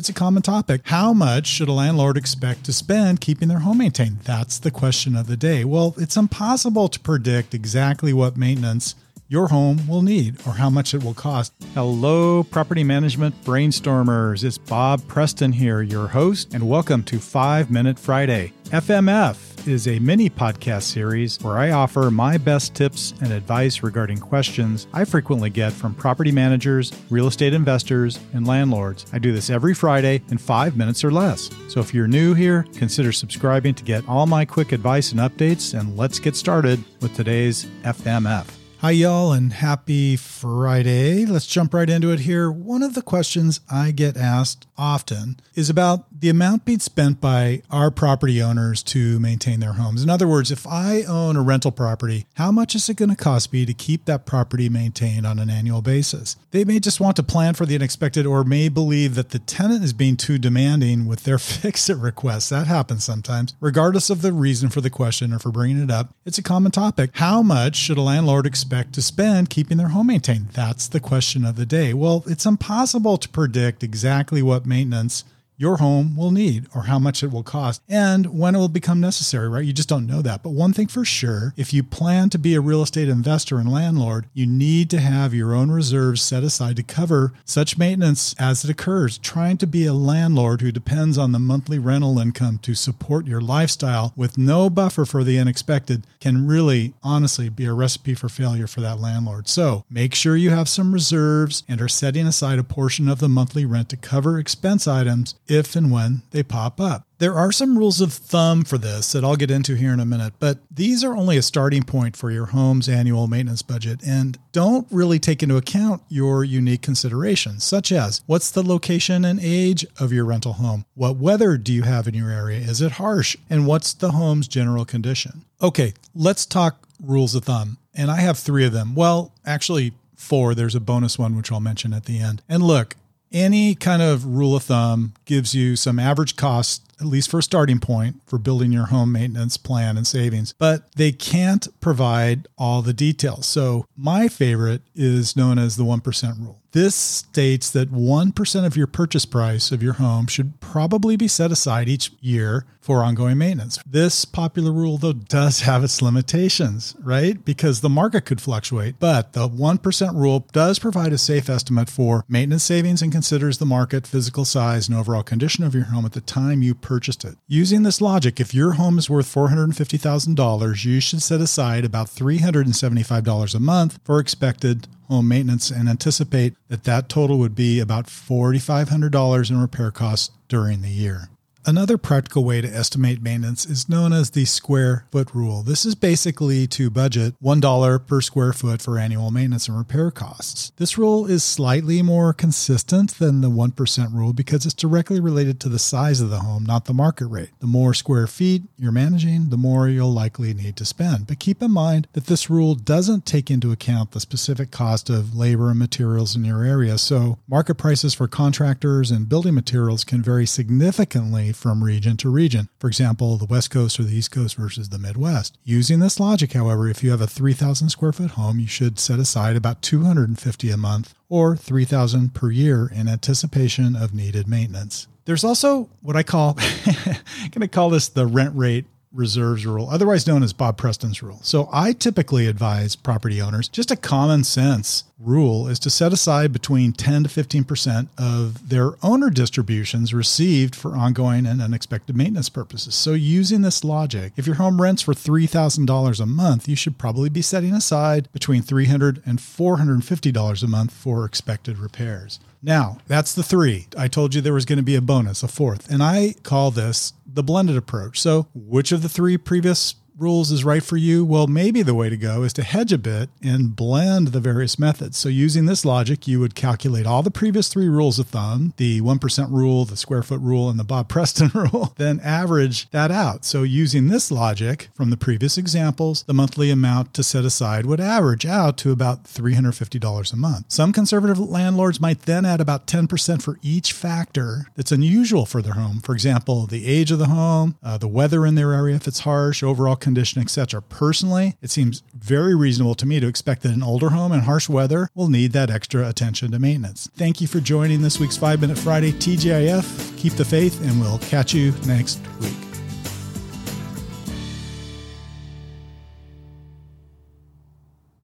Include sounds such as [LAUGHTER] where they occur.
It's a common topic. How much should a landlord expect to spend keeping their home maintained? That's the question of the day. Well, it's impossible to predict exactly what maintenance your home will need or how much it will cost. Hello, property management brainstormers. It's Bob Preston here, your host, and welcome to 5 Minute Friday. FMF is a mini podcast series where I offer my best tips and advice regarding questions I frequently get from property managers, real estate investors, and landlords. I do this every Friday in five minutes or less. So if you're new here, consider subscribing to get all my quick advice and updates, and let's get started with today's FMF. Hi, y'all, and happy Friday. Let's jump right into it here. One of the questions I get asked often is about the amount being spent by our property owners to maintain their homes. In other words, if I own a rental property, how much is it going to cost me to keep that property maintained on an annual basis? They may just want to plan for the unexpected or may believe that the tenant is being too demanding with their [LAUGHS] fix it requests. That happens sometimes. Regardless of the reason for the question or for bringing it up, it's a common topic. How much should a landlord expect? expect to spend keeping their home maintained? That's the question of the day. Well, it's impossible to predict exactly what maintenance your home will need or how much it will cost and when it will become necessary, right? You just don't know that. But one thing for sure, if you plan to be a real estate investor and landlord, you need to have your own reserves set aside to cover such maintenance as it occurs. Trying to be a landlord who depends on the monthly rental income to support your lifestyle with no buffer for the unexpected can really honestly be a recipe for failure for that landlord. So make sure you have some reserves and are setting aside a portion of the monthly rent to cover expense items if and when they pop up. There are some rules of thumb for this that I'll get into here in a minute, but these are only a starting point for your home's annual maintenance budget and don't really take into account your unique considerations, such as what's the location and age of your rental home? What weather do you have in your area? Is it harsh? And what's the home's general condition? Okay, let's talk rules of thumb. And I have three of them. Well, actually, four. There's a bonus one, which I'll mention at the end. And look, any kind of rule of thumb gives you some average cost at least for a starting point for building your home maintenance plan and savings, but they can't provide all the details. So, my favorite is known as the 1% rule. This states that 1% of your purchase price of your home should probably be set aside each year for ongoing maintenance. This popular rule, though, does have its limitations, right? Because the market could fluctuate. But the 1% rule does provide a safe estimate for maintenance savings and considers the market, physical size, and overall condition of your home at the time you purchased it. Using this logic, if your home is worth $450,000, you should set aside about $375 a month for expected home maintenance and anticipate that that total would be about $4,500 in repair costs during the year. Another practical way to estimate maintenance is known as the square foot rule. This is basically to budget $1 per square foot for annual maintenance and repair costs. This rule is slightly more consistent than the 1% rule because it's directly related to the size of the home, not the market rate. The more square feet you're managing, the more you'll likely need to spend. But keep in mind that this rule doesn't take into account the specific cost of labor and materials in your area. So, market prices for contractors and building materials can vary significantly from region to region. For example, the West Coast or the East Coast versus the Midwest. Using this logic, however, if you have a 3,000 square foot home, you should set aside about 250 a month or 3,000 per year in anticipation of needed maintenance. There's also what I call, [LAUGHS] I'm going to call this the rent rate reserves rule, otherwise known as Bob Preston's rule. So I typically advise property owners just a common sense rule is to set aside between 10 to 15% of their owner distributions received for ongoing and unexpected maintenance purposes. So using this logic, if your home rents for $3,000 a month, you should probably be setting aside between $300 and $450 a month for expected repairs. Now, that's the three. I told you there was going to be a bonus, a fourth, and I call this the blended approach. So, which of the three previous rules is right for you, well, maybe the way to go is to hedge a bit and blend the various methods. So, using this logic, you would calculate all the previous three rules of thumb the 1% rule, the square foot rule, and the Bob Preston [LAUGHS] rule, then average that out. So, using this logic from the previous examples, the monthly amount to set aside would average out to about $350 a month. Some conservative landlords might then add about 10% for each factor that's unusual for their home. For example, the age of the home, uh, the weather in their area if it's harsh, overall condition, etc. Personally, it seems very reasonable to me to expect that an older home in harsh weather will need that extra attention to maintenance. Thank you for joining this week's 5 Minute Friday TGIF. Keep the faith, and we'll catch you next week.